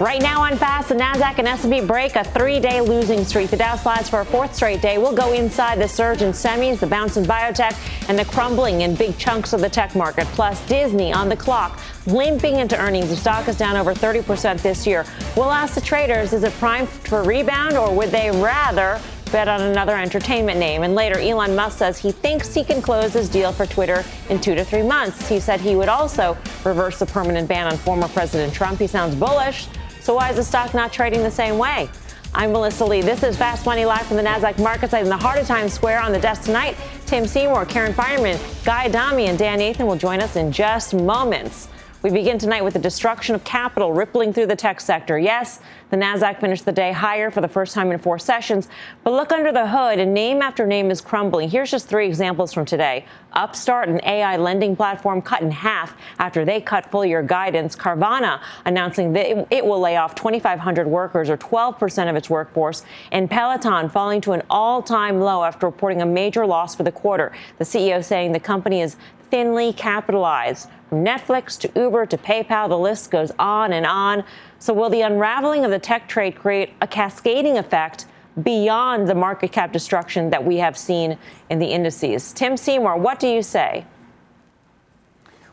Right now on Fast, the Nasdaq and S&P break a three-day losing streak. The Dow slides for a fourth straight day. We'll go inside the surge in semis, the bounce in biotech, and the crumbling in big chunks of the tech market. Plus, Disney on the clock, limping into earnings. The stock is down over 30% this year. We'll ask the traders, is it primed for rebound, or would they rather bet on another entertainment name. And later, Elon Musk says he thinks he can close his deal for Twitter in two to three months. He said he would also reverse the permanent ban on former President Trump. He sounds bullish. So why is the stock not trading the same way? I'm Melissa Lee. This is Fast Money live from the Nasdaq market site in the heart of Times Square. On the desk tonight, Tim Seymour, Karen Finerman, Guy Adami, and Dan Nathan will join us in just moments. We begin tonight with the destruction of capital rippling through the tech sector. Yes, the Nasdaq finished the day higher for the first time in four sessions, but look under the hood and name after name is crumbling. Here's just three examples from today. Upstart, an AI lending platform, cut in half after they cut full year guidance. Carvana announcing that it will lay off 2,500 workers or 12% of its workforce, and Peloton falling to an all-time low after reporting a major loss for the quarter. The CEO saying the company is thinly capitalized. From Netflix to Uber to PayPal, the list goes on and on. So, will the unraveling of the tech trade create a cascading effect beyond the market cap destruction that we have seen in the indices? Tim Seymour, what do you say?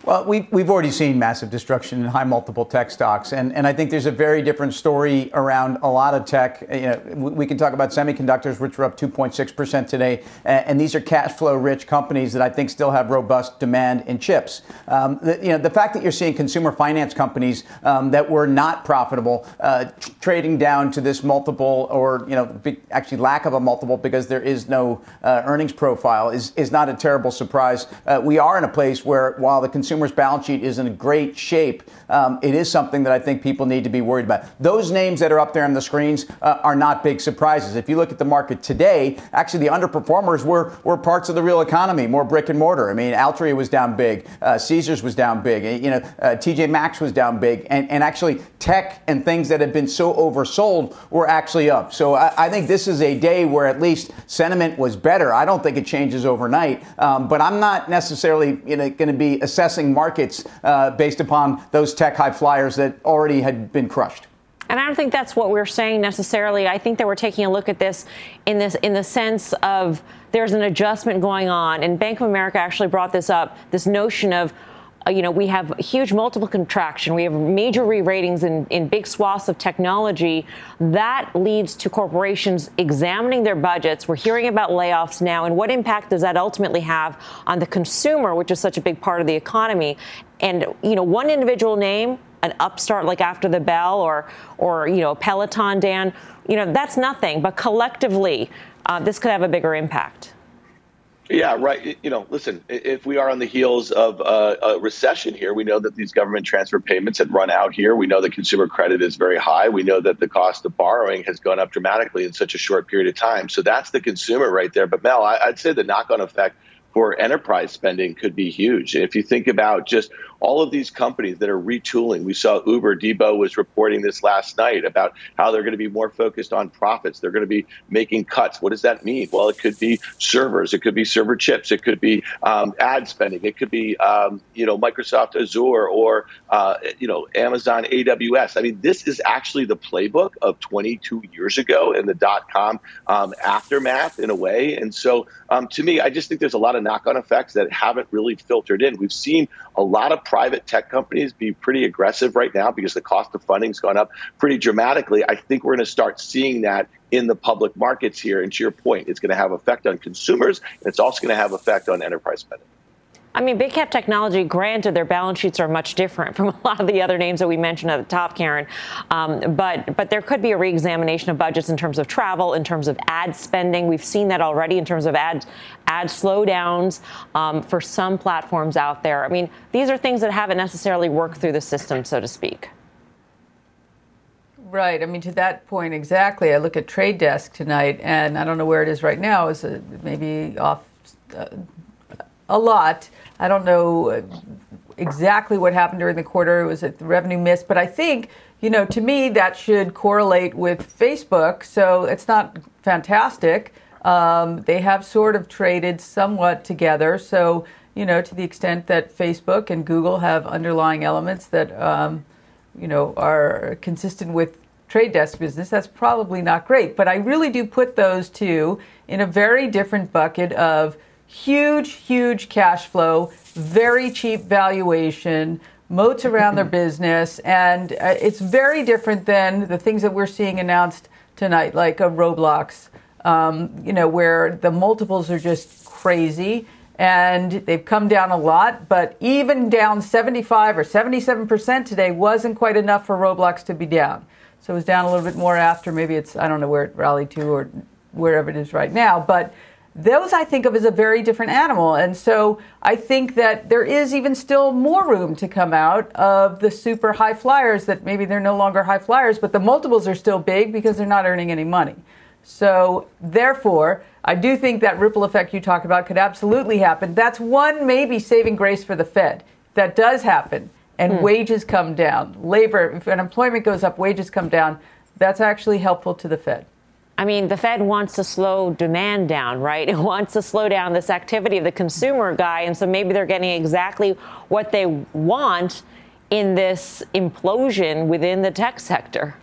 Well, we, we've already seen massive destruction in high multiple tech stocks. And, and I think there's a very different story around a lot of tech. You know, we can talk about semiconductors, which were up 2.6% today. And these are cash flow rich companies that I think still have robust demand in chips. Um, the, you know, the fact that you're seeing consumer finance companies um, that were not profitable uh, trading down to this multiple or, you know, actually lack of a multiple because there is no uh, earnings profile is, is not a terrible surprise. Uh, we are in a place where while the consumer consumer's balance sheet is in great shape, um, it is something that I think people need to be worried about. Those names that are up there on the screens uh, are not big surprises. If you look at the market today, actually the underperformers were, were parts of the real economy, more brick and mortar. I mean, Altria was down big, uh, Caesars was down big, you know, uh, TJ Maxx was down big, and, and actually tech and things that have been so oversold were actually up. So I, I think this is a day where at least sentiment was better. I don't think it changes overnight, um, but I'm not necessarily you know, going to be assessing markets uh, based upon those tech high flyers that already had been crushed. And I don't think that's what we're saying necessarily. I think that we're taking a look at this in this in the sense of there's an adjustment going on. And Bank of America actually brought this up, this notion of uh, you know, we have huge multiple contraction. We have major re-ratings in, in big swaths of technology. That leads to corporations examining their budgets. We're hearing about layoffs now, and what impact does that ultimately have on the consumer, which is such a big part of the economy? And you know, one individual name, an upstart like after the bell, or or you know, Peloton, Dan, you know, that's nothing. But collectively, uh, this could have a bigger impact. Yeah, right. You know, listen, if we are on the heels of uh, a recession here, we know that these government transfer payments had run out here. We know that consumer credit is very high. We know that the cost of borrowing has gone up dramatically in such a short period of time. So that's the consumer right there. But Mel, I'd say the knock on effect for enterprise spending could be huge. If you think about just all of these companies that are retooling. We saw Uber, Debo was reporting this last night about how they're going to be more focused on profits. They're going to be making cuts. What does that mean? Well, it could be servers, it could be server chips, it could be um, ad spending, it could be um, you know Microsoft Azure or uh, you know Amazon AWS. I mean, this is actually the playbook of 22 years ago in the dot com um, aftermath in a way. And so, um, to me, I just think there's a lot of knock-on effects that haven't really filtered in. We've seen a lot of private tech companies be pretty aggressive right now because the cost of funding's gone up pretty dramatically. I think we're going to start seeing that in the public markets here. And to your point, it's going to have effect on consumers, and it's also going to have effect on enterprise spending. I mean, big cap technology, granted, their balance sheets are much different from a lot of the other names that we mentioned at the top, Karen. Um, but but there could be a reexamination of budgets in terms of travel, in terms of ad spending. We've seen that already in terms of ad ad slowdowns um, for some platforms out there. I mean, these are things that haven't necessarily worked through the system, so to speak. Right. I mean, to that point exactly. I look at Trade Desk tonight, and I don't know where it is right now. Is maybe off uh, a lot? I don't know exactly what happened during the quarter. It was a revenue miss, but I think you know, to me, that should correlate with Facebook. So it's not fantastic. Um, they have sort of traded somewhat together. So, you know, to the extent that Facebook and Google have underlying elements that, um, you know, are consistent with trade desk business, that's probably not great. But I really do put those two in a very different bucket of huge, huge cash flow, very cheap valuation, moats around their business, and uh, it's very different than the things that we're seeing announced tonight, like a Roblox, um, you know, where the multiples are just crazy and they've come down a lot, but even down 75 or 77% today wasn't quite enough for Roblox to be down. So it was down a little bit more after. Maybe it's, I don't know where it rallied to or wherever it is right now, but those I think of as a very different animal. And so I think that there is even still more room to come out of the super high flyers that maybe they're no longer high flyers, but the multiples are still big because they're not earning any money. So therefore, I do think that ripple effect you talk about could absolutely happen. That's one maybe saving grace for the Fed. That does happen. And hmm. wages come down. Labor, if unemployment goes up, wages come down. That's actually helpful to the Fed. I mean, the Fed wants to slow demand down, right? It wants to slow down this activity of the consumer guy. And so maybe they're getting exactly what they want in this implosion within the tech sector.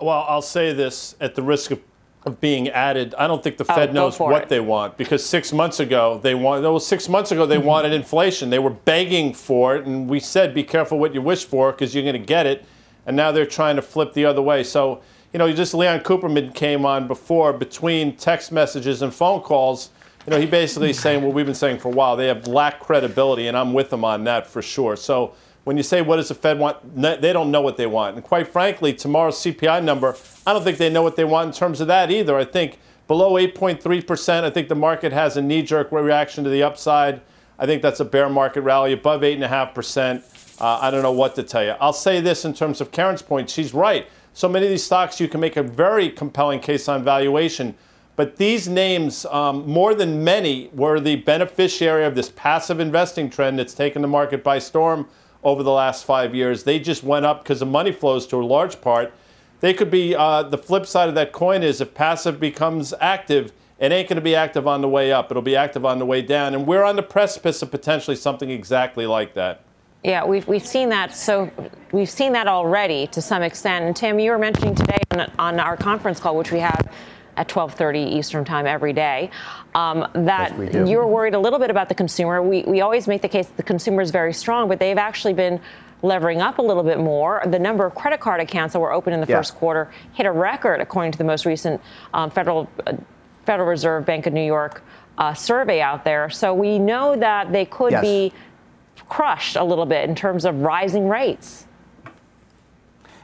Well, I'll say this at the risk of, of being added. I don't think the oh, Fed knows what it. they want because six months ago they wanted. Well, six months ago they mm-hmm. wanted inflation. They were begging for it, and we said, "Be careful what you wish for because you're going to get it." And now they're trying to flip the other way. So, you know, just Leon Cooperman came on before between text messages and phone calls. You know, he basically saying what we've been saying for a while. They have lack credibility, and I'm with them on that for sure. So when you say what does the Fed want, they don't know what they want. And quite frankly, tomorrow's CPI number, I don't think they know what they want in terms of that either. I think below 8.3%, I think the market has a knee-jerk reaction to the upside. I think that's a bear market rally above 8.5%. Uh, I don't know what to tell you. I'll say this in terms of Karen's point. She's right. So many of these stocks, you can make a very compelling case on valuation. But these names, um, more than many, were the beneficiary of this passive investing trend that's taken the market by storm over the last five years. They just went up because the money flows to a large part. They could be uh, the flip side of that coin is if passive becomes active, it ain't going to be active on the way up. It'll be active on the way down. And we're on the precipice of potentially something exactly like that. Yeah, we've, we've seen that. So we've seen that already to some extent. And Tim, you were mentioning today on, on our conference call, which we have at 12:30 Eastern Time every day, um, that yes, you're worried a little bit about the consumer. We we always make the case that the consumer is very strong, but they've actually been levering up a little bit more. The number of credit card accounts that were open in the yeah. first quarter hit a record, according to the most recent um, Federal uh, Federal Reserve Bank of New York uh, survey out there. So we know that they could yes. be crushed a little bit in terms of rising rates.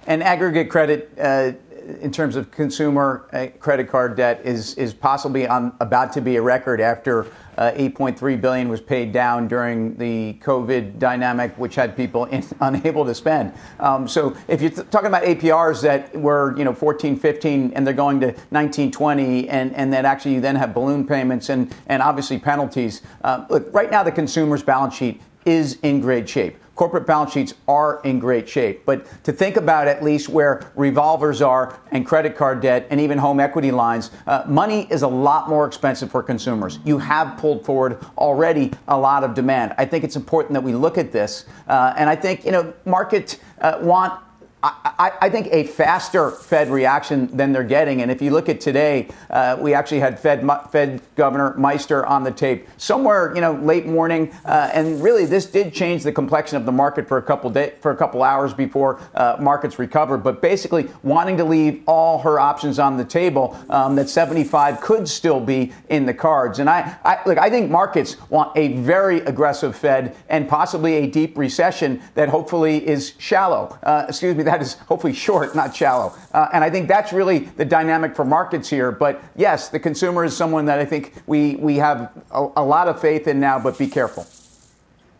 And aggregate credit, uh, in terms of consumer uh, credit card debt, is is possibly on, about to be a record after uh, 8.3 billion was paid down during the COVID dynamic, which had people in, unable to spend. Um, so if you're th- talking about APRs that were you know 14, 15, and they're going to 19, 20, and and that actually you then have balloon payments and and obviously penalties. Uh, look, right now the consumer's balance sheet is in great shape. Corporate balance sheets are in great shape. But to think about at least where revolvers are and credit card debt and even home equity lines, uh, money is a lot more expensive for consumers. You have pulled forward already a lot of demand. I think it's important that we look at this. Uh, and I think, you know, markets uh, want I, I, think a faster Fed reaction than they're getting. And if you look at today, uh, we actually had Fed Fed Governor Mester on the tape somewhere, you know, late morning, uh, and really this did change the complexion of the market for a couple day, for a couple hours before uh, markets recovered. But basically, wanting to leave all her options on the table, um, that 75 could still be in the cards. And I, I look, I think markets want a very aggressive Fed and possibly a deep recession that hopefully is shallow. Uh, excuse me that is hopefully short, not shallow. Uh, and I think that's really the dynamic for markets here. But yes, the consumer is someone that I think we, we have a, a lot of faith in now, but be careful.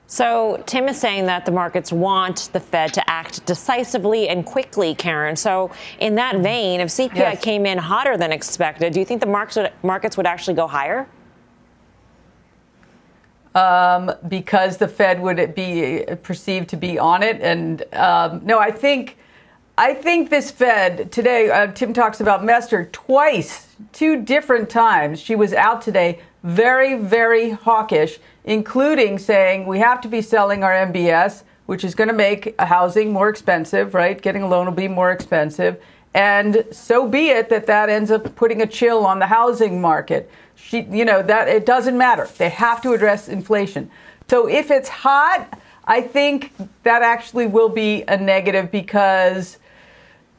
So Tim is saying that the markets want the Fed to act decisively and quickly, Karen. So in that vein, if CPI yes. came in hotter than expected, do you think the markets would, markets would actually go higher? Um, because the Fed would be perceived to be on it, and um, no, I think I think this Fed today, uh, Tim talks about Mester twice, two different times. She was out today, very, very hawkish, including saying we have to be selling our MBS, which is going to make housing more expensive, right? Getting a loan will be more expensive. And so be it that that ends up putting a chill on the housing market. She, you know, that it doesn't matter. They have to address inflation. So if it's hot, I think that actually will be a negative because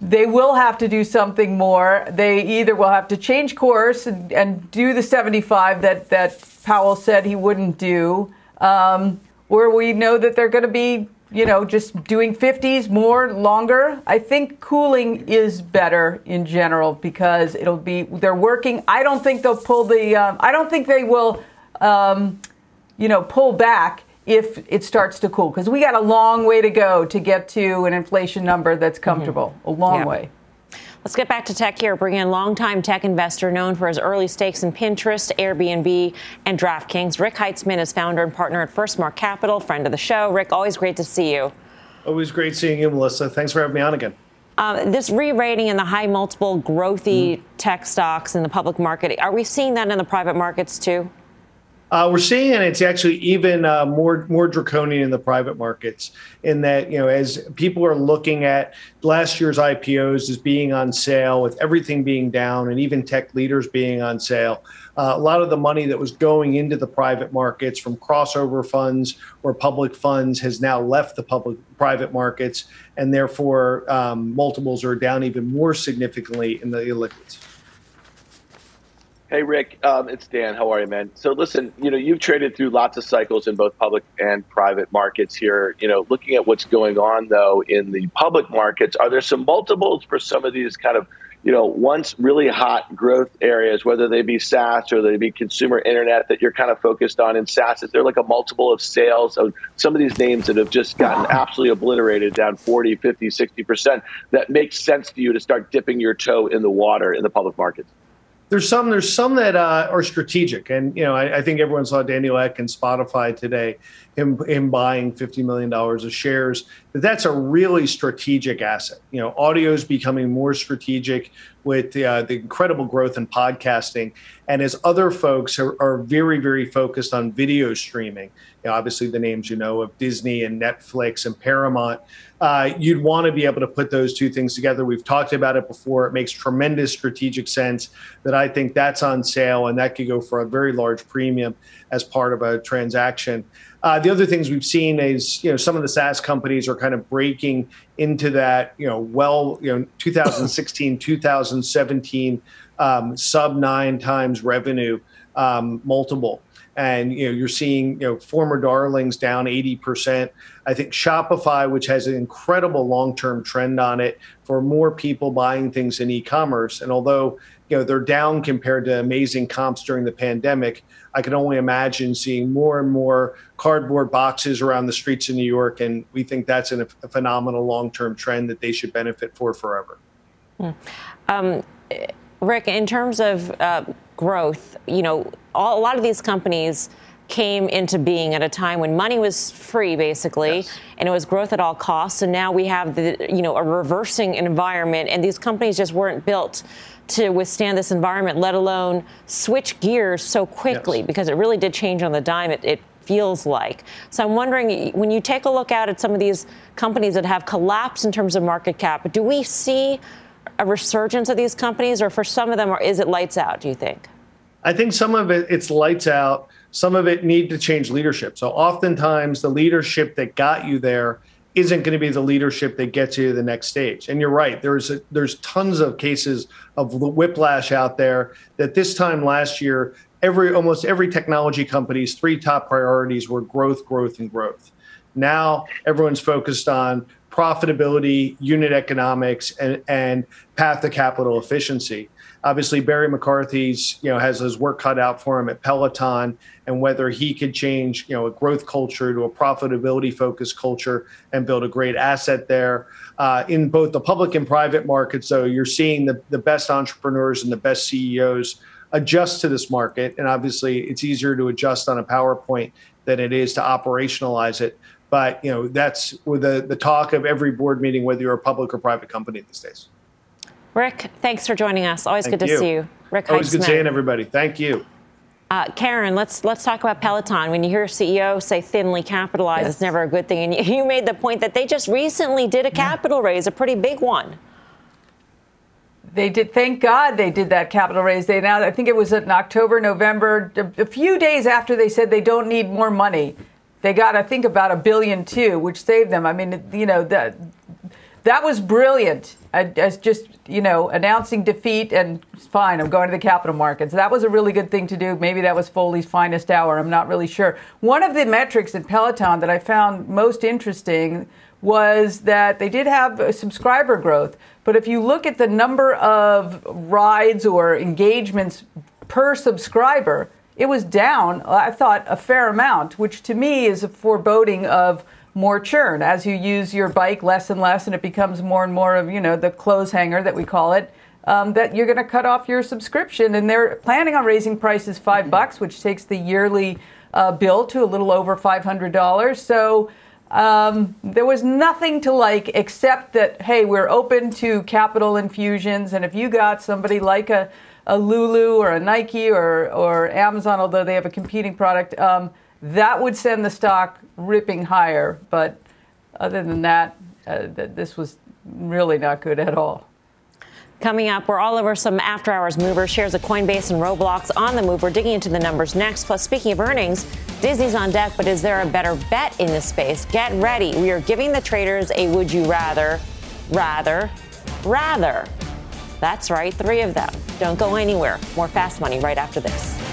they will have to do something more. They either will have to change course and, and do the 75 that, that Powell said he wouldn't do, um, or we know that they're going to be, you know, just doing 50s more longer. I think cooling is better in general because it'll be, they're working. I don't think they'll pull the, um, I don't think they will, um, you know, pull back if it starts to cool because we got a long way to go to get to an inflation number that's mm-hmm. comfortable mm-hmm. a long yeah. way Let's get back to tech here. Bring in longtime tech investor known for his early stakes in Pinterest, Airbnb, and DraftKings. Rick Heitzmann is founder and partner at Firstmark Capital, friend of the show. Rick, always great to see you. Always great seeing you, Melissa. Thanks for having me on again. Uh, this re-rating in the high multiple growthy mm. tech stocks in the public market, are we seeing that in the private markets too? Uh, we're seeing, and it's actually even uh, more more draconian in the private markets. In that, you know, as people are looking at last year's IPOs as being on sale, with everything being down, and even tech leaders being on sale, uh, a lot of the money that was going into the private markets from crossover funds or public funds has now left the public private markets, and therefore um, multiples are down even more significantly in the illiquids. Hey, Rick, um, it's Dan. How are you, man? So, listen, you know, you've traded through lots of cycles in both public and private markets here. You know, looking at what's going on, though, in the public markets, are there some multiples for some of these kind of, you know, once really hot growth areas, whether they be SaaS or they be consumer internet that you're kind of focused on in SaaS? Is there like a multiple of sales of some of these names that have just gotten absolutely obliterated down 40, 50, 60% that makes sense to you to start dipping your toe in the water in the public markets? There's some there's some that uh, are strategic, and you know I, I, think everyone saw Daniel Ek and Spotify today, him him buying fifty million dollars of shares, that That's a really strategic asset. You know, audio is becoming more strategic with uh, the incredible growth in podcasting, and as other folks are, are very very focused on video streaming. You know, obviously, the names you know of Disney and Netflix and Paramount uh, you'd want to be able to put those two things together. We've talked about it before. It makes tremendous strategic sense that I think that's on sale and that could go for a very large premium as part of a transaction. Uh, the other things we've seen is, you know, some of the SaaS companies are kind of breaking into that, you know, well, you know, 2016, 2017 um, sub nine times revenue um, multiple. And you know you're seeing you know former darlings down 80% i think shopify which has an incredible long-term trend on it for more people buying things in e-commerce and although you know they're down compared to amazing comps during the pandemic i can only imagine seeing more and more cardboard boxes around the streets in new york and we think that's an, a phenomenal long-term trend that they should benefit for forever hmm. um, rick in terms of uh, growth you know all, a lot of these companies came into being at a time when money was free basically yes. and it was growth at all costs and now we have the you know a reversing environment and these companies just weren't built to withstand this environment let alone switch gears so quickly yes. because it really did change on the dime it, it feels like so i'm wondering when you take a look out at some of these companies that have collapsed in terms of market cap do we see a resurgence of these companies or for some of them or is it lights out do you think I think some of it it's lights out. Some of it need to change leadership. So oftentimes the leadership that got you there isn't going to be the leadership that gets you to the next stage. And you're right. There's a, there's tons of cases of whiplash out there. That this time last year, every almost every technology company's three top priorities were growth, growth, and growth. Now everyone's focused on profitability, unit economics, and, and path to capital efficiency. Obviously, Barry McCarthy's you know has his work cut out for him at Peloton, and whether he could change you know a growth culture to a profitability focused culture and build a great asset there uh, in both the public and private markets. So you're seeing the the best entrepreneurs and the best CEOs adjust to this market, and obviously it's easier to adjust on a PowerPoint than it is to operationalize it. But you know that's the the talk of every board meeting, whether you're a public or private company these days. Rick, thanks for joining us. Always Thank good you. to see you. Rick Always good Heitzmann. seeing everybody. Thank you. Uh, Karen, let's let's talk about Peloton. When you hear a CEO say thinly capitalized, Yes. it's never a good thing. And you, you made the point that they just recently did a capital raise, a pretty big one. They did. Thank God they did that capital raise. They now, I think it was in October, November, a, a few days after they said they don't need more money. They got, I think, about a billion too, which saved them. I mean, you know that that was brilliant. As just you know announcing defeat and fine. I'm going to the capital markets. That was a really good thing to do. Maybe that was Foley's finest hour. I'm not really sure. One of the metrics in Peloton that I found most interesting was that they did have subscriber growth. But if you look at the number of rides or engagements per subscriber, it was down, I thought, a fair amount, which to me is a foreboding of more churn as you use your bike less and less and it becomes more and more of, you know, the clothes hanger that we call it. Um, that you're going to cut off your subscription, and they're planning on raising prices five bucks, which takes the yearly uh, bill to a little over five hundred dollars. So um, there was nothing to like except that, hey, we're open to capital infusions. And if you got somebody like a, a Lulu or a Nike or, or Amazon, although they have a competing product, um, that would send the stock ripping higher. But other than that, uh, th- this was really not good at all. Coming up, we're all over some after hours movers, shares of Coinbase and Roblox on the move. We're digging into the numbers next. Plus, speaking of earnings, Disney's on deck, but is there a better bet in this space? Get ready. We are giving the traders a would you rather, rather, rather. That's right, three of them. Don't go anywhere. More fast money right after this.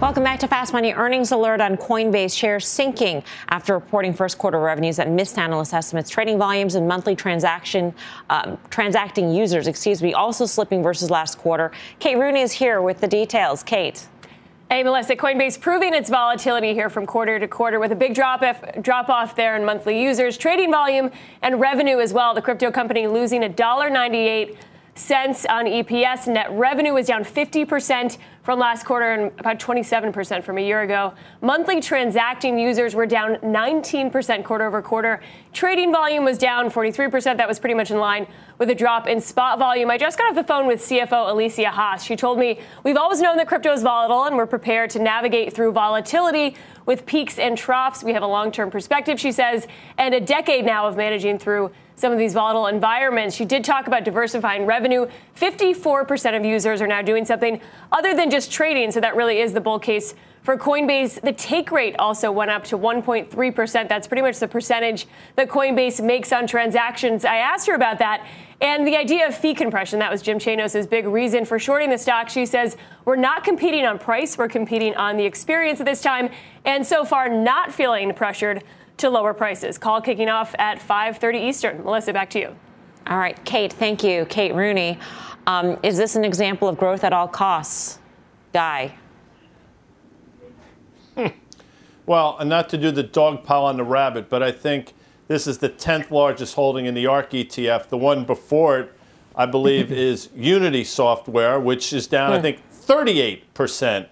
Welcome back to Fast Money. Earnings alert on Coinbase shares sinking after reporting first quarter revenues that missed analyst estimates. Trading volumes and monthly transaction um, transacting users, excuse me, also slipping versus last quarter. Kate Rooney is here with the details. Kate. Hey, Melissa, Coinbase proving its volatility here from quarter to quarter with a big drop off, drop off there in monthly users, trading volume, and revenue as well. The crypto company losing $1.98 cents on EPS. Net revenue was down 50% from last quarter and about 27% from a year ago. Monthly transacting users were down 19% quarter over quarter. Trading volume was down 43%. That was pretty much in line with a drop in spot volume. I just got off the phone with CFO Alicia Haas. She told me we've always known that crypto is volatile and we're prepared to navigate through volatility with peaks and troughs. We have a long term perspective, she says, and a decade now of managing through some of these volatile environments. She did talk about diversifying revenue. 54% of users are now doing something other than just trading, so that really is the bull case for Coinbase. The take rate also went up to 1.3%. That's pretty much the percentage that Coinbase makes on transactions. I asked her about that. And the idea of fee compression, that was Jim Chanos' big reason for shorting the stock. She says, we're not competing on price, we're competing on the experience at this time, and so far not feeling pressured to lower prices. Call kicking off at 5:30 Eastern. Melissa, back to you. All right, Kate, thank you. Kate Rooney. Um, is this an example of growth at all costs? Guy? Hmm. Well, and not to do the dog pile on the rabbit, but I think this is the 10th largest holding in the ARK ETF. The one before it, I believe, is Unity Software, which is down, I think, 38%.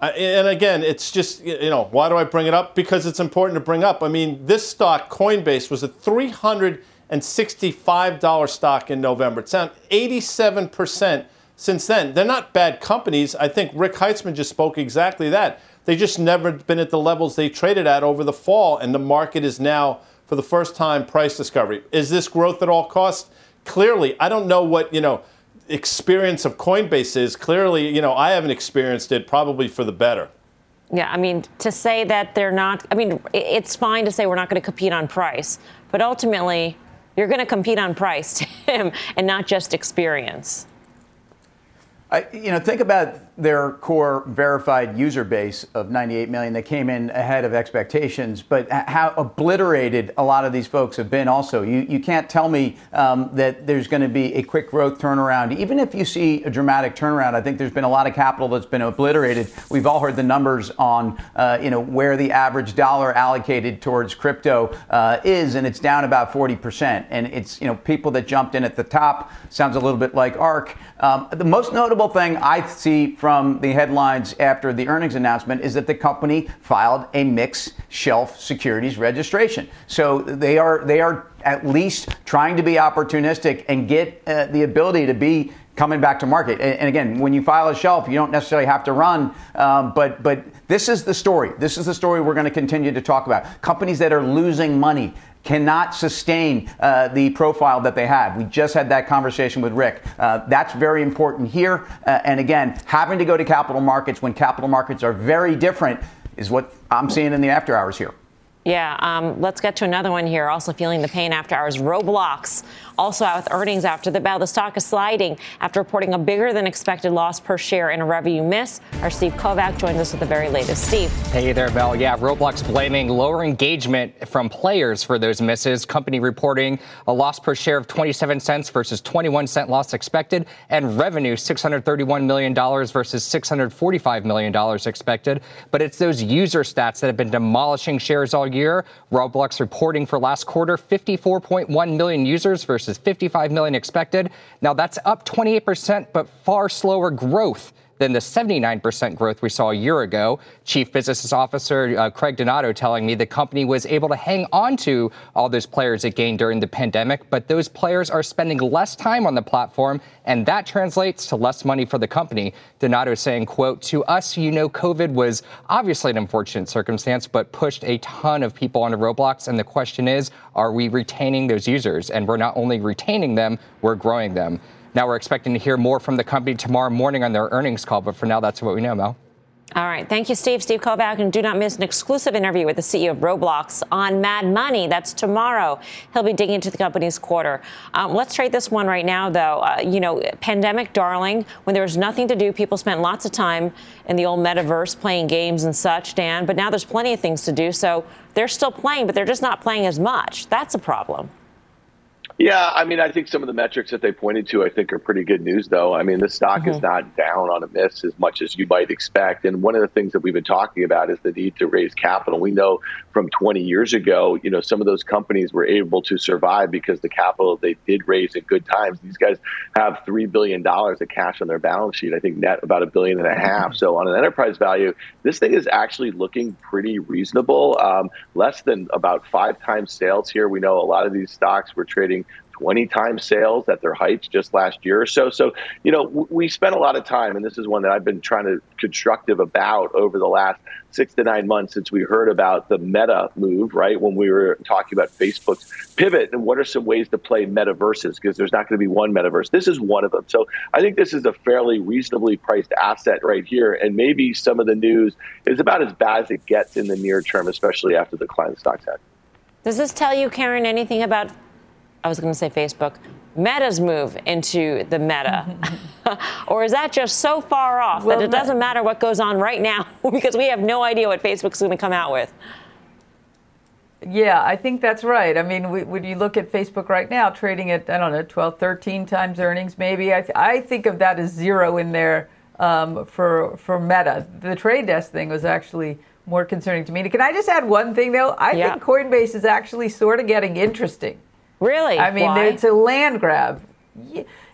Uh, and again, it's just, you know, why do I bring it up? Because it's important to bring up. I mean, this stock, Coinbase, was a $365 stock in November. It's down 87% since then. They're not bad companies. I think Rick Heitzmann just spoke exactly that. They just never been at the levels they traded at over the fall, and the market is now, for the first time, price discovery. Is this growth at all costs? Clearly, I don't know what, you know, experience of Coinbase is. Clearly, you know, I haven't experienced it, probably for the better. Yeah, I mean, to say that they're not, I mean, it's fine to say we're not going to compete on price, but ultimately, you're going to compete on price, Tim, and not just experience. I, you know, think about their core verified user base of 98 million that came in ahead of expectations, but how obliterated a lot of these folks have been also. You, you can't tell me um, that there's going to be a quick growth turnaround. Even if you see a dramatic turnaround, I think there's been a lot of capital that's been obliterated. We've all heard the numbers on, uh, you know, where the average dollar allocated towards crypto uh, is, and it's down about 40%. And it's, you know, people that jumped in at the top, sounds a little bit like ARK. Um, the most notable thing I see from the headlines after the earnings announcement is that the company filed a mixed shelf securities registration. So they are they are at least trying to be opportunistic and get uh, the ability to be coming back to market. And, and, again, when you file a shelf, you don't necessarily have to run, um, but but this is the story. This is the story we're going to continue to talk about. Companies that are losing money cannot sustain uh, the profile that they have. We just had that conversation with Rick. Uh, that's very important here. Uh, and again, having to go to capital markets when capital markets are very different is what I'm seeing in the after hours here. Yeah, um, let's get to another one here. Also feeling the pain after hours. Roblox also out with earnings after the bell. The stock is sliding after reporting a bigger than expected loss per share and a revenue miss. Our Steve Kovac joins us with the very latest. Steve. Hey there, Mel. Yeah, Roblox blaming lower engagement from players for those misses. Company reporting a loss per share of 27 cents versus 21 cent loss expected, and revenue $631 million versus $645 million expected. But it's those user stats that have been demolishing shares all year. Roblox reporting for last quarter 54.1 million users versus versus 55 million expected. Now that's up 28%, but far slower growth than the 79% growth we saw a year ago. Chief Business Officer uh, Craig Donato telling me the company was able to hang on to all those players it gained during the pandemic, but those players are spending less time on the platform, and that translates to less money for the company. Donato saying, quote, to us, you know, COVID was obviously an unfortunate circumstance, but pushed a ton of people onto Roblox. And the question is, are we retaining those users? And we're not only retaining them, we're growing them. Now we're expecting to hear more from the company tomorrow morning on their earnings call, but for now, that's what we know, Mel. All right. Thank you, Steve. Steve Kovac. And do not miss an exclusive interview with the CEO of Roblox on Mad Money. That's tomorrow. He'll be digging into the company's quarter. Um, let's trade this one right now, though. Uh, you know, pandemic darling, when there was nothing to do, people spent lots of time in the old metaverse playing games and such, Dan. But now there's plenty of things to do. So they're still playing, but they're just not playing as much. That's a problem. Yeah, I mean, I think some of the metrics that they pointed to, I think, are pretty good news, though. I mean, the stock mm-hmm. is not down on a miss as much as you might expect. And one of the things that we've been talking about is the need to raise capital. We know from 20 years ago, you know, some of those companies were able to survive because the capital they did raise at good times. These guys have $3 billion of cash on their balance sheet, I think net about a billion and a half. So on an enterprise value, this thing is actually looking pretty reasonable. Um, less than about five times sales here. We know a lot of these stocks were trading 20 times sales at their heights just last year or so. So, you know, we spent a lot of time, and this is one that I've been trying to constructive about over the last six to nine months since we heard about the meta move, right? When we were talking about Facebook's pivot and what are some ways to play metaverses because there's not going to be one metaverse. This is one of them. So I think this is a fairly reasonably priced asset right here. And maybe some of the news is about as bad as it gets in the near term, especially after the decline stocks had. Does this tell you, Karen, anything about I was going to say Facebook, Meta's move into the meta? or is that just so far off well, that it doesn't matter what goes on right now because we have no idea what Facebook's going to come out with? Yeah, I think that's right. I mean, we, when you look at Facebook right now, trading at, I don't know, 12, 13 times earnings, maybe, I, th- I think of that as zero in there um, for for Meta. The trade desk thing was actually more concerning to me. Can I just add one thing though? I yeah. think Coinbase is actually sort of getting interesting. Really? I mean, Why? it's a land grab.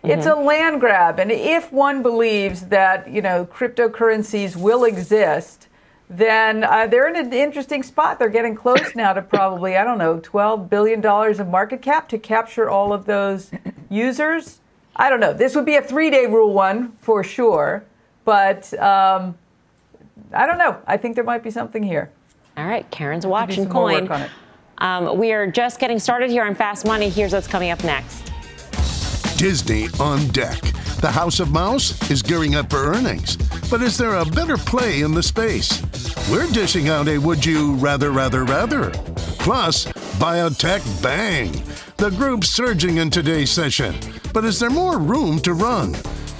It's mm-hmm. a land grab, and if one believes that you know cryptocurrencies will exist, then uh, they're in an interesting spot. They're getting close now to probably I don't know twelve billion dollars of market cap to capture all of those users. I don't know. This would be a three-day rule one for sure, but um, I don't know. I think there might be something here. All right, Karen's watching coin. Um, we are just getting started here on Fast Money. Here's what's coming up next. Disney on deck. The House of Mouse is gearing up for earnings. But is there a better play in the space? We're dishing out a would you rather, rather, rather. Plus, biotech bang. The group's surging in today's session. But is there more room to run?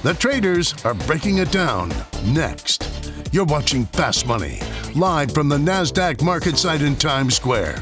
The traders are breaking it down next. You're watching Fast Money, live from the NASDAQ market site in Times Square.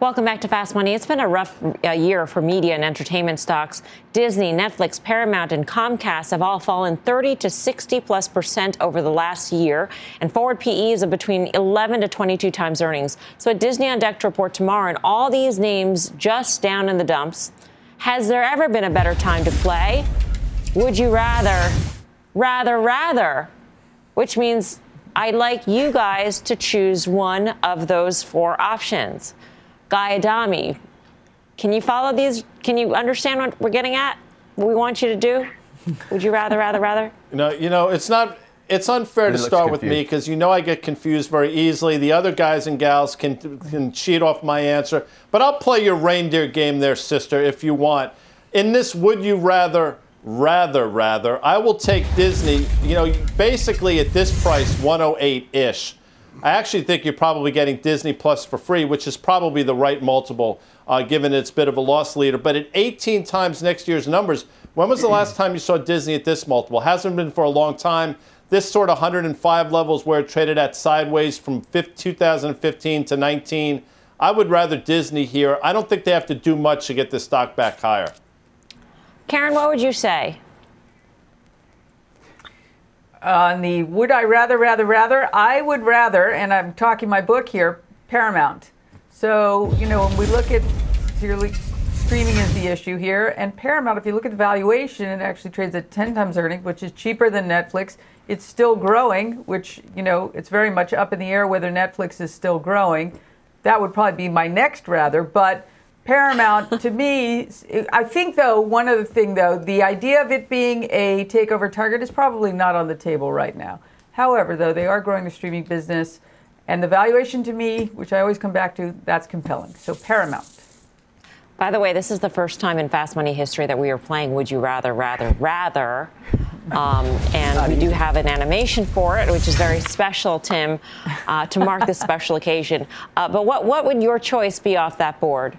Welcome back to Fast Money. It's been a rough uh, year for media and entertainment stocks. Disney, Netflix, Paramount, and Comcast have all fallen 30 to 60 plus percent over the last year, and forward PEs of between 11 to 22 times earnings. So, at Disney on deck to report tomorrow, and all these names just down in the dumps. Has there ever been a better time to play? Would you rather, rather, rather? Which means I'd like you guys to choose one of those four options. Guy Adami. Can you follow these? Can you understand what we're getting at? What we want you to do? Would you rather, rather, rather? No, you know, it's not. It's unfair to start confused. with me because you know I get confused very easily. The other guys and gals can can cheat off my answer, but I'll play your reindeer game there, sister, if you want. In this, would you rather? Rather, rather, I will take Disney. You know, basically at this price, 108 ish. I actually think you're probably getting Disney Plus for free, which is probably the right multiple, uh, given its a bit of a loss leader. But at 18 times next year's numbers, when was the last time you saw Disney at this multiple? Hasn't been for a long time. This sort of 105 levels where it traded at sideways from 2015 to 19. I would rather Disney here. I don't think they have to do much to get the stock back higher. Karen, what would you say? On the would I rather, rather, rather, I would rather, and I'm talking my book here, Paramount. So, you know, when we look at clearly streaming is the issue here, and Paramount, if you look at the valuation, it actually trades at 10 times earnings, which is cheaper than Netflix. It's still growing, which, you know, it's very much up in the air whether Netflix is still growing. That would probably be my next rather, but Paramount, to me, I think though one other thing though, the idea of it being a takeover target is probably not on the table right now. However, though they are growing the streaming business, and the valuation to me, which I always come back to, that's compelling. So Paramount. By the way, this is the first time in Fast Money history that we are playing Would You Rather, Rather, Rather. Um, and we do have an animation for it, which is very special, Tim, uh, to mark this special occasion. Uh, but what, what would your choice be off that board?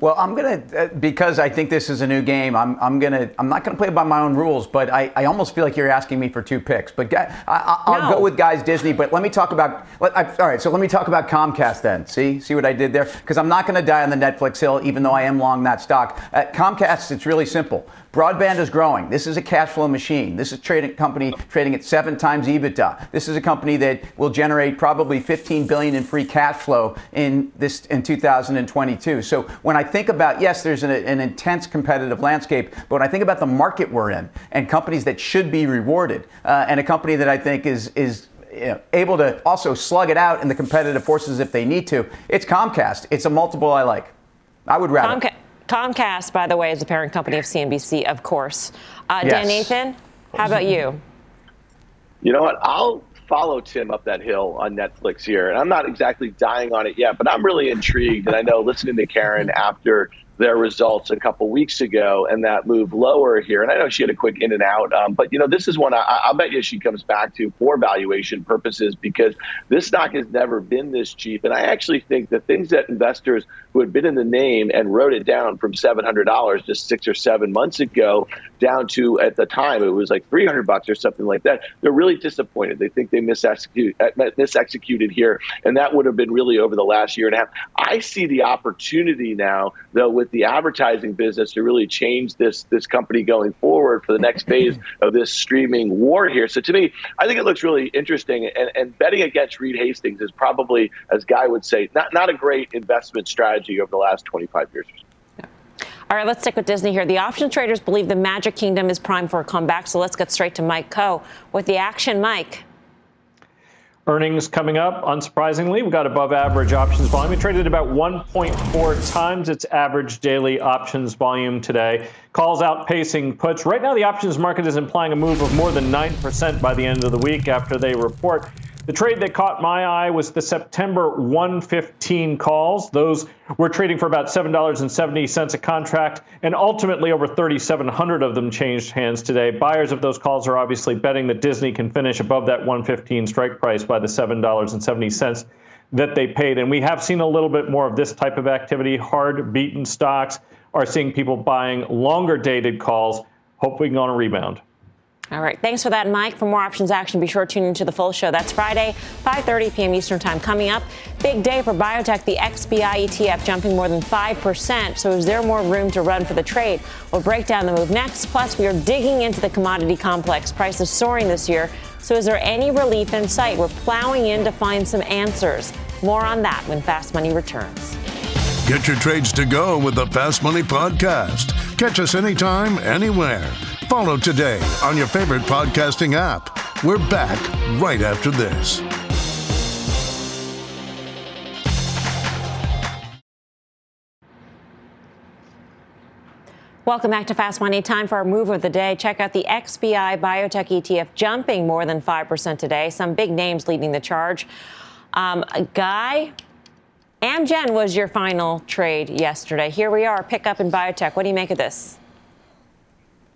Well, I'm gonna uh, because I think this is a new game. I'm, I'm gonna I'm not gonna play by my own rules, but I, I almost feel like you're asking me for two picks. But I, will no. go with guys Disney. But let me talk about let, I, all right. So let me talk about Comcast then. See see what I did there? Because I'm not gonna die on the Netflix hill, even though I am long that stock. At Comcast, it's really simple. Broadband is growing. This is a cash flow machine. This is a trading company trading at seven times EBITDA. This is a company that will generate probably 15 billion in free cash flow in this in 2022. So when I think about, yes, there's an, an, intense competitive landscape, but when I think about the market we're in and companies that should be rewarded, uh, and a company that I think is, is you know, able to also slug it out in the competitive forces if they need to, it's Comcast. It's a multiple I like. I would rather. Comcast, Comcast by the way, is the parent company of CNBC, of course. Uh, yes. Dan Nathan, how about you? You know what? I'll follow Tim up that hill on Netflix here. And I'm not exactly dying on it yet, but I'm really intrigued. And I know listening to Karen after their results a couple weeks ago and that move lower here. And I know she had a quick in and out, um, but you know this is one I, will bet you she comes back to for valuation purposes because this stock has never been this cheap. And I actually think the things that investors who had been in the name and wrote it down from $700 just six or seven months ago down to at the time it was like 300 bucks or something like that. They're really disappointed. They think they uh, misexecuted here, and that would have been really over the last year and a half. I see the opportunity now though with the advertising business to really change this this company going forward for the next phase of this streaming war here. So to me, I think it looks really interesting. And, and betting against Reed Hastings is probably, as Guy would say, not not a great investment strategy over the last 25 years. All right, let's stick with Disney here. The option traders believe the Magic Kingdom is primed for a comeback. So let's get straight to Mike Khouw with the action. Mike. Earnings coming up, unsurprisingly, we got above average options volume. It traded about 1.4 times its average daily options volume today. Calls outpacing puts. Right now, the options market is implying a move of more than 9% by the end of the week after they report. The trade that caught my eye was the September 115 calls. Those were trading for about $7.70 a contract, and ultimately over 3,700 of them changed hands today. Buyers of those calls are obviously betting that Disney can finish above that 115 strike price by the $7.70 that they paid. And we have seen a little bit more of this type of activity. Hard beaten stocks are seeing people buying longer dated calls, hoping on a rebound. All right. Thanks for that, Mike. For more options action, be sure to tune into the full show. That's Friday, 5.30 p.m. Eastern Time. Coming up, big day for biotech, the XBI ETF jumping more than 5%. So is there more room to run for the trade? We'll break down the move next. Plus, we are digging into the commodity complex. Prices soaring this year. So is there any relief in sight? We're plowing in to find some answers. More on that when Fast Money returns. Get your trades to go with the Fast Money Podcast. Catch us anytime, anywhere Follow today on your favorite podcasting app. We're back right after this. Welcome back to Fast Money. Time for our move of the day. Check out the XBI Biotech ETF jumping more than 5% today. Some big names leading the charge. Um, Guy, Amgen was your final trade yesterday. Here we are, pick up in biotech. What do you make of this?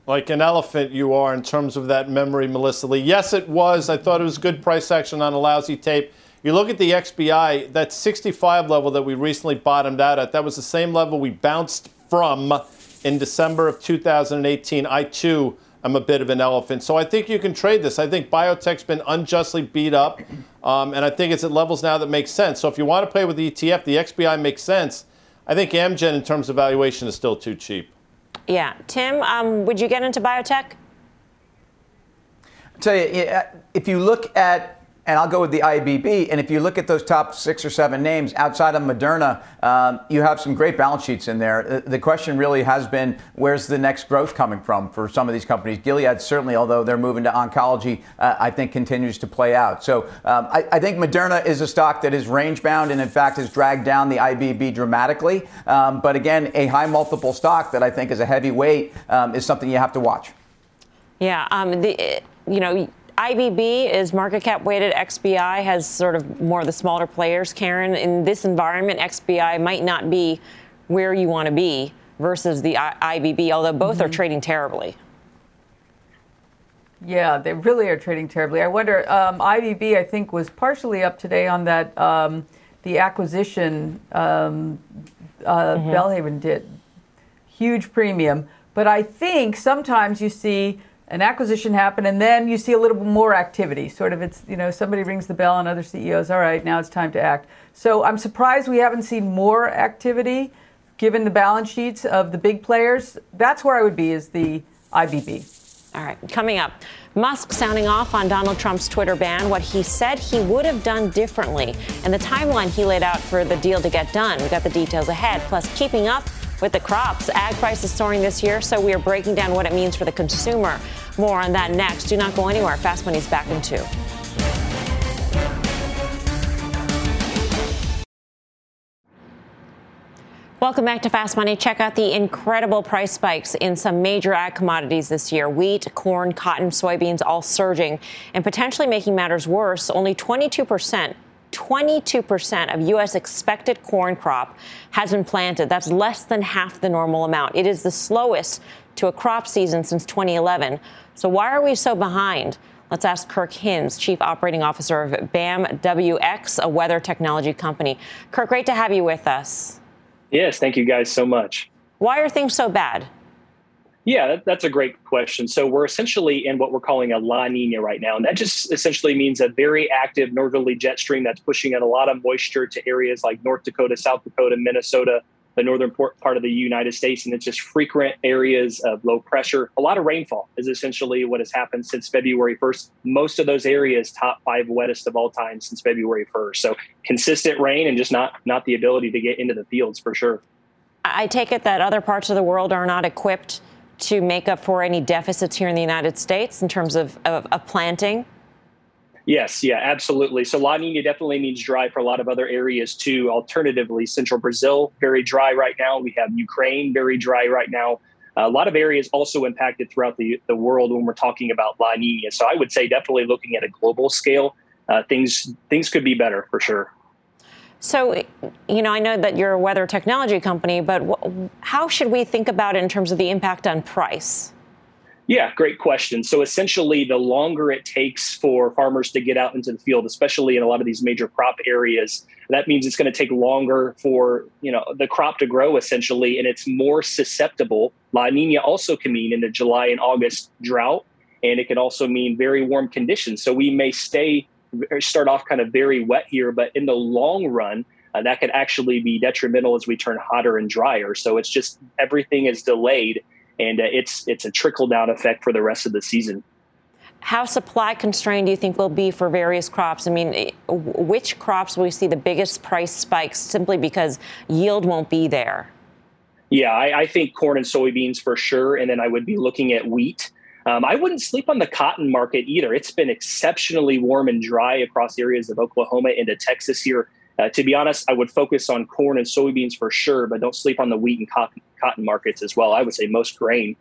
Like an elephant you are in terms of that memory, Melissa Lee. Yes, it was. I thought it was good price action on a lousy tape. You look at the XBI, that 65 level that we recently bottomed out at, that was the same level we bounced from in December of 2018. I too am a bit of an elephant. So I think you can trade this. I think biotech's been unjustly beat up, um, and I think it's at levels now that make sense. So if you want to play with the ETF, the XBI makes sense. I think Amgen, in terms of valuation, is still too cheap. Yeah. Tim, um, would you get into biotech? I'll tell you, if you look at and I'll go with the IBB. And if you look at those top six or seven names outside of Moderna, um, you have some great balance sheets in there. The question really has been where's the next growth coming from for some of these companies? Gilead certainly, although they're moving to oncology, uh, I think continues to play out. So um, I, I, think Moderna is a stock that is range bound and in fact has dragged down the IBB dramatically. Um, but again, a high multiple stock that I think is a heavy weight um, is something you have to watch. Yeah, um, the, you know IBB is market cap weighted. XBI has sort of more of the smaller players. Karen, in this environment, XBI might not be where you want to be versus the IBB, although both mm-hmm. are trading terribly. Yeah, they really are trading terribly. I wonder, um, IBB, I think, was partially up today on that, um, the acquisition um, uh, mm-hmm. Biohaven did. Huge premium. But I think sometimes you see an acquisition happen and then you see a little bit more activity. Sort of it's you know somebody rings the bell and other ceos all right now it's time to act. So i'm surprised we haven't seen more activity given the balance sheets of the big players. That's where i would be is the ibb all right coming up. Musk sounding off on Donald Trump's Twitter ban, what he said he would have done differently, and the timeline he laid out for the deal to get done. We got the details ahead, plus keeping up with the crops. Ag prices soaring this year, so we are breaking down what it means for the consumer. More on that next. Do not go anywhere. Fast Money's back in two. Welcome back to Fast Money. Check out the incredible price spikes in some major ag commodities this year wheat, corn, cotton, soybeans, all surging. And potentially making matters worse, only 22%. 22% of U.S. expected corn crop has been planted. That's less than half the normal amount. It is the slowest to a crop season since 2011. So, why are we so behind? Let's ask Kirk Hinz, Chief Operating Officer of BAM WX, a weather technology company. Kirk, great to have you with us. Yes, thank you guys so much. Why are things so bad? Yeah, that's a great question. So we're essentially in what we're calling a La Nina right now, and that just essentially means a very active northerly jet stream that's pushing in a lot of moisture to areas like North Dakota, South Dakota, Minnesota, the northern part of the United States, and it's just frequent areas of low pressure. A lot of rainfall is essentially what has happened since February 1st. Most of those areas top five wettest of all time since February 1st. So consistent rain and just not not the ability to get into the fields for sure. I take it that other parts of the world are not equipped to make up for any deficits here in the United States in terms of, of, of planting. Yes, yeah, absolutely. So La Nina definitely means dry for a lot of other areas too. Alternatively, central Brazil, very dry right now. We have Ukraine, very dry right now. A lot of areas also impacted throughout the, the world when we're talking about La Nina. So I would say definitely looking at a global scale, uh, things things could be better for sure. So, you know, I know that you're a weather technology company, but wh- how should we think about it in terms of the impact on price? Yeah, great question. So essentially, the longer it takes for farmers to get out into the field, especially in a lot of these major crop areas, that means it's going to take longer for you know the crop to grow essentially, and it's more susceptible. La Nina also can mean in the July and August drought, and it can also mean very warm conditions. So we may stay start off kind of very wet here, but in the long run, uh, that could actually be detrimental as we turn hotter and drier. So it's just everything is delayed and uh, it's it's a trickle down effect for the rest of the season. How supply constrained do you think will be for various crops? I mean, eh, which crops will we see the biggest price spikes simply because yield won't be there? Yeah, I, I think corn and soybeans for sure, and then I would be looking at wheat. Um, I wouldn't sleep on the cotton market either. It's been exceptionally warm and dry across areas of Oklahoma into Texas here uh, to be honest, I would focus on corn and soybeans for sure, but don't sleep on the wheat and cotton, cotton markets as well. I would say most grain.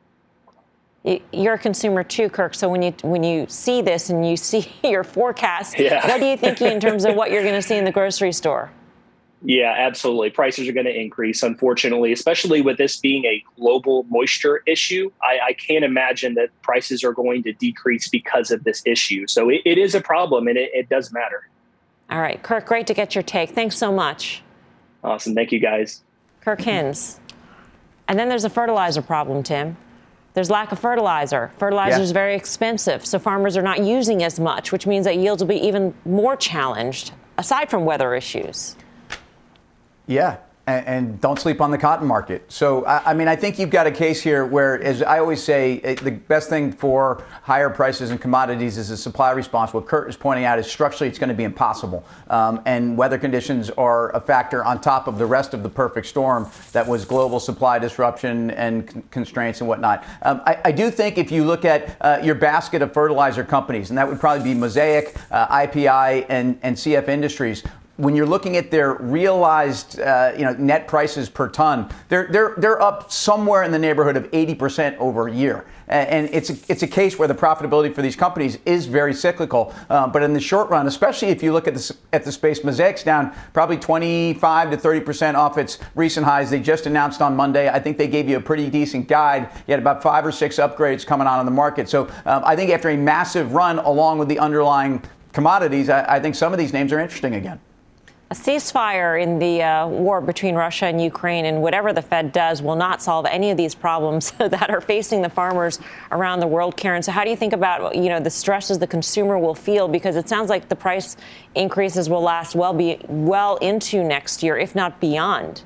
You're a consumer too, Kirk. So when you when you see this and you see your forecast, yeah. what are you thinking in terms of what you're going to see in the grocery store? Yeah, absolutely. Prices are going to increase, unfortunately, especially with this being a global moisture issue. I, I can't imagine that prices are going to decrease because of this issue. So it, it is a problem and it, it does matter. All right, Kirk, great to get your take. Thanks so much. Awesome. Thank you, guys. Kirk Hinz. And then there's a fertilizer problem, Tim. There's lack of fertilizer. Fertilizer is yeah. very expensive, so farmers are not using as much, which means that yields will be even more challenged, aside from weather issues. Yeah, and, and, don't sleep on the cotton market. So, I, I, mean, I think you've got a case here where, as I always say, it, the best thing for higher prices and commodities is a supply response. What Kirk is pointing out is structurally it's going to be impossible. Um, and weather conditions are a factor on top of the rest of the perfect storm that was global supply disruption and con- constraints and whatnot. Um, I, I, do think if you look at uh, your basket of fertilizer companies, and that would probably be Mosaic, uh, IPI, and, and CF Industries, when you're looking at their realized uh, you know net prices per ton, they're they're they're up somewhere in the neighborhood of 80% over a year. And it's a, it's a case where the profitability for these companies is very cyclical. Uh, but in the short run, especially if you look at the, at the space, Mosaic's down probably 25 to 30% off its recent highs. They just announced on Monday. I think they gave you a pretty decent guide. You had about five or six upgrades coming on in the market. So um, I think after a massive run along with the underlying commodities, I, I think some of these names are interesting again a ceasefire in the uh, war between Russia and Ukraine and whatever the Fed does will not solve any of these problems that are facing the farmers around the world, Karen. So how do you think about you know the stresses the consumer will feel because it sounds like the price increases will last well be well into next year, if not beyond.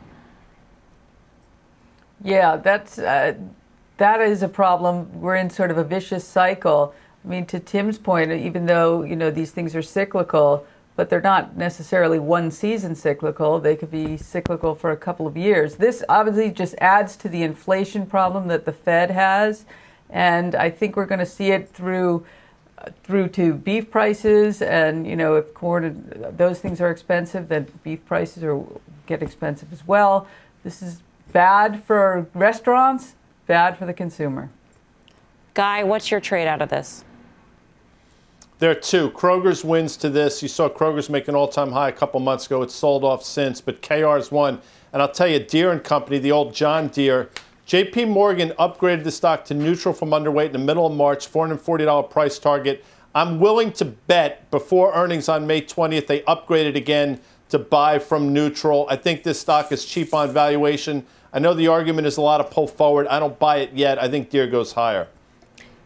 Yeah, that's uh, that is a problem. We're in sort of a vicious cycle. I mean, to Tim's point, even though you know these things are cyclical but they're not necessarily one season cyclical. They could be cyclical for a couple of years. This obviously just adds to the inflation problem that the Fed has, and I think we're going to see it through through to beef prices. And you know, if corn those things are expensive, then beef prices are get expensive as well. This is bad for restaurants, bad for the consumer. Guy, what's your trade out of this? There are two. Kroger's wins to this. You saw Kroger's make an all-time high a couple months ago. It's sold off since, but KR's won. And I'll tell you, Deere and Company, the old John Deere, J.P. Morgan upgraded the stock to neutral from underweight in the middle of March, $440 price target. I'm willing to bet before earnings on May 20th they upgraded again to buy from neutral. I think this stock is cheap on valuation. I know the argument is a lot of pull forward. I don't buy it yet. I think Deere goes higher.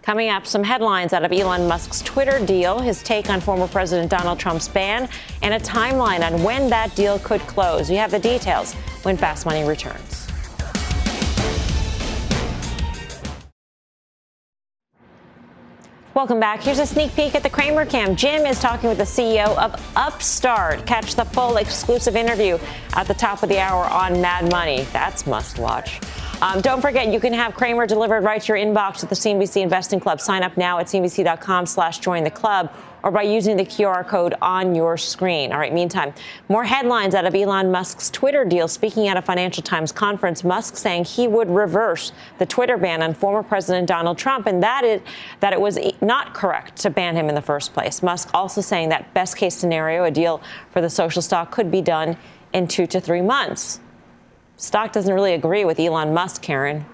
Coming up, some headlines out of Elon Musk's Twitter deal, his take on former President Donald Trump's ban, and a timeline on when that deal could close. You have the details when Fast Money returns. Welcome back. Here's a sneak peek at the Cramer Cam. Jim is talking with the CEO of Upstart. Catch the full exclusive interview at the top of the hour on Mad Money. That's must watch. Um, don't forget, you can have Cramer delivered right to your inbox at the CNBC Investing Club. Sign up now at cnbc.com slash join the club or by using the QR code on your screen. All right, meantime, more headlines out of Elon Musk's Twitter deal. Speaking at a Financial Times conference, Musk saying he would reverse the Twitter ban on former President Donald Trump, and that is that it was not correct to ban him in the first place. Musk also saying that best case scenario, a deal for the social stock could be done in two to three months. Stock doesn't really agree with Elon Musk, Karen.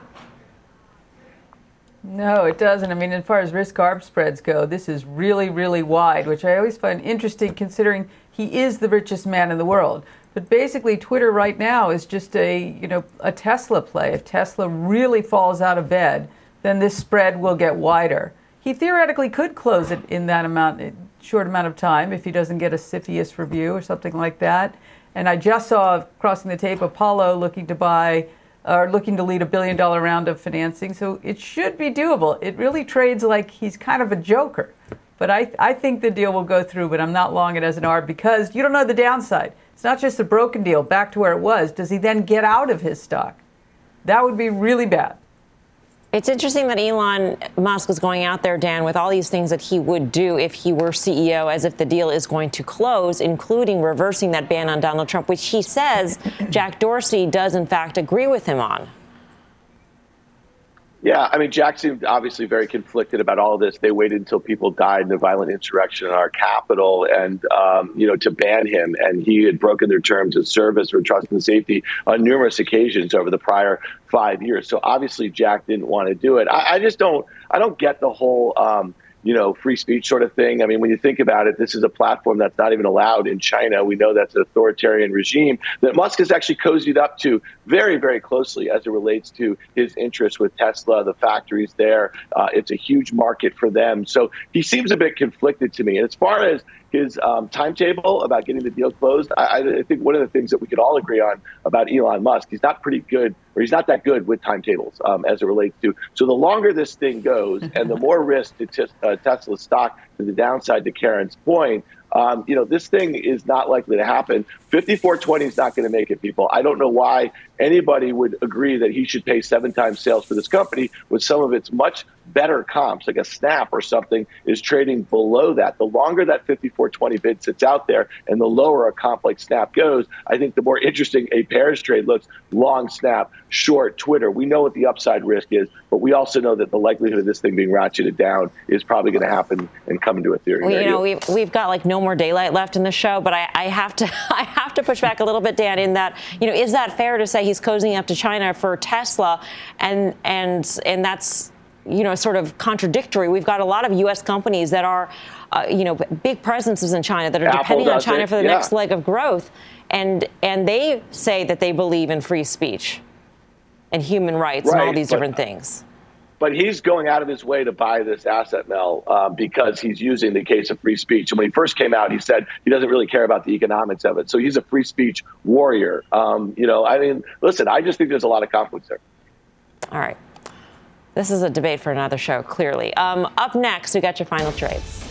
No, it doesn't. I mean, as far as risk arb spreads go, this is really, really wide, which I always find interesting considering he is the richest man in the world. But basically, Twitter right now is just a, you know, a Tesla play. If Tesla really falls out of bed, then this spread will get wider. He theoretically could close it in that amount, short amount of time, if he doesn't get a CFIUS review or something like that. And I just saw crossing the tape Apollo looking to buy or looking to lead a billion dollar round of financing. So it should be doable. It really trades like he's kind of a joker. But I, I think the deal will go through, but I'm not long it as an R because you don't know the downside. It's not just a broken deal back to where it was. Does he then get out of his stock? That would be really bad. It's interesting that Elon Musk is going out there, Dan, with all these things that he would do if he were CEO, as if the deal is going to close, including reversing that ban on Donald Trump, which he says Jack Dorsey does, in fact, agree with him on. Yeah, I mean, Jack seemed obviously very conflicted about all this. They waited until people died in a violent insurrection in our capital, and um, you know, to ban him. And he had broken their terms of service for trust and safety on numerous occasions over the prior five years. So obviously, Jack didn't want to do it. I, I just don't. I don't get the whole. Um, you know, free speech sort of thing. I mean, when you think about it, this is a platform that's not even allowed in China. We know that's an authoritarian regime that Musk has actually cozied up to very, very closely as it relates to his interests with Tesla, the factories there. Uh, it's a huge market for them. So he seems a bit conflicted to me. And as far as his um, timetable about getting the deal closed, I, I, think one of the things that we could all agree on about Elon Musk, he's not pretty good, or he's not that good with timetables um, as it relates to. So the longer this thing goes, and the more risk to t- uh, Tesla stock to the downside, to Karen's point, um, you know, this thing is not likely to happen. 5420 is not going to make it, people. I don't know why anybody would agree that he should pay seven times sales for this company with some of its much better comps, like a Snap or something, is trading below that. The longer that 5420 bid sits out there and the lower a comp like Snap goes, I think the more interesting a pairs trade looks. Long Snap, short Twitter. We know what the upside risk is, but we also know that the likelihood of this thing being ratcheted down is probably going to happen and come into a theory. Well, you know, we've, we've got like no more daylight left in the show, but I, I have to I have to push back a little bit, Dan, in that you know is that fair to say he's cozying up to China for Tesla, and and and that's you know sort of contradictory. We've got a lot of U.S. companies that are uh, you know big presences in China that are Apple depending on China it. for the yeah. next leg of growth, and and they say that they believe in free speech and human rights right, and all these different things but he's going out of his way to buy this asset, Mel, um, because he's using the case of free speech. And when he first came out, he said he doesn't really care about the economics of it. So he's a free speech warrior. Um, you know, I mean, listen, I just think there's a lot of conflicts there. All right. This is a debate for another show, clearly. Um, up next, we got your final trades.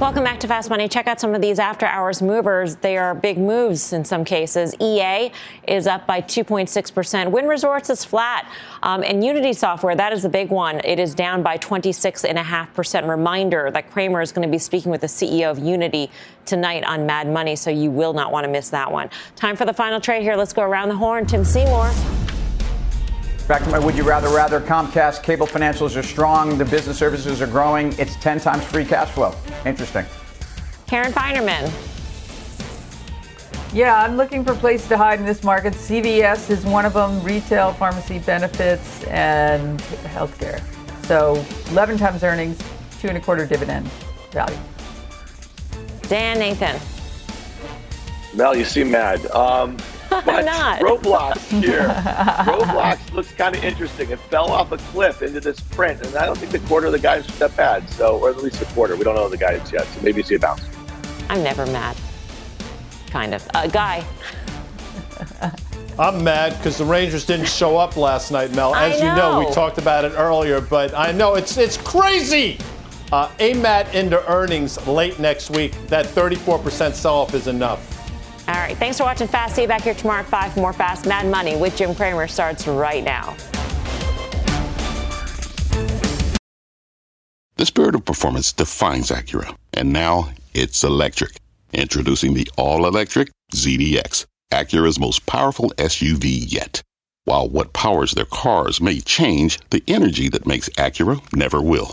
Welcome back to Fast Money. Check out some of these after hours movers. They are big moves in some cases. EA is up by 2.6%. Wynn Resorts is flat. Um, and Unity Software, that is the big one. It is down by 26.5%. Reminder that Cramer is going to be speaking with the CEO of Unity tonight on Mad Money, so you will not want to miss that one. Time for the final trade here. Let's go around the horn. Tim Seymour. Back to my would you rather rather Comcast cable financials are strong, the business services are growing, it's 10 times free cash flow. Interesting. Karen Finerman. Yeah, I'm looking for places to hide in this market. CVS is one of them, retail, pharmacy benefits, and healthcare. So 11 times earnings, two and a quarter dividend value. Dan Nathan. Mel, you seem mad. Um, I'm not. Roblox here. Roblox looks kind of interesting. It fell off a cliff into this print, and I don't think the quarter of the guys was that bad. So, or at least the quarter. We don't know the guidance yet. So maybe see a bounce. I'm never mad. Kind of. Uh, guy. I'm mad because the Rangers didn't show up last night, Mel. As I you know, know. we talked about it earlier, but I know it's it's crazy. Uh, AMAT into earnings late next week. That 34% sell-off is enough. All right. Thanks for watching Fast. See you back here tomorrow at 5 for more Fast Mad Money with Jim Cramer starts right now. The spirit of performance defines Acura, and now it's electric. Introducing the all-electric ZDX, Acura's most powerful SUV yet. While what powers their cars may change, the energy that makes Acura never will.